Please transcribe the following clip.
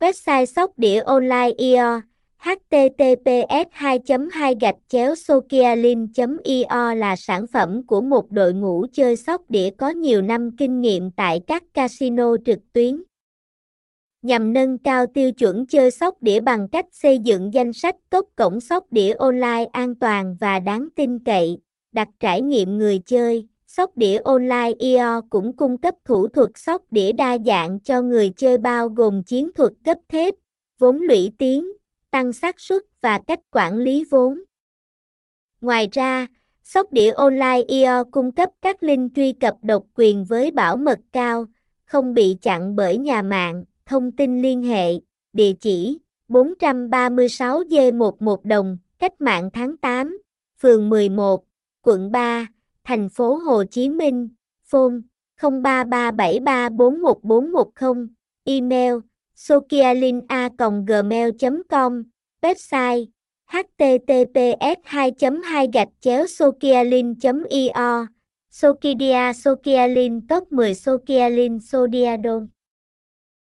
Website sóc đĩa online io https 2 2 gạch chéo sokialin io là sản phẩm của một đội ngũ chơi sóc đĩa có nhiều năm kinh nghiệm tại các casino trực tuyến nhằm nâng cao tiêu chuẩn chơi sóc đĩa bằng cách xây dựng danh sách tốt cổng sóc đĩa online an toàn và đáng tin cậy, đặt trải nghiệm người chơi. Sóc đĩa online IO cũng cung cấp thủ thuật sóc đĩa đa dạng cho người chơi bao gồm chiến thuật cấp thép, vốn lũy tiến, tăng xác suất và cách quản lý vốn. Ngoài ra, sóc đĩa online IO cung cấp các link truy cập độc quyền với bảo mật cao, không bị chặn bởi nhà mạng. Thông tin liên hệ, địa chỉ 436 d 11 Đồng, Cách mạng tháng 8, phường 11, quận 3, thành phố Hồ Chí Minh, phone 0337341410, email sokialina.gmail.com, website https 2 2 gạch chéo sokialin io Sokidia Sokialin top 10 Sokialin Sodiadon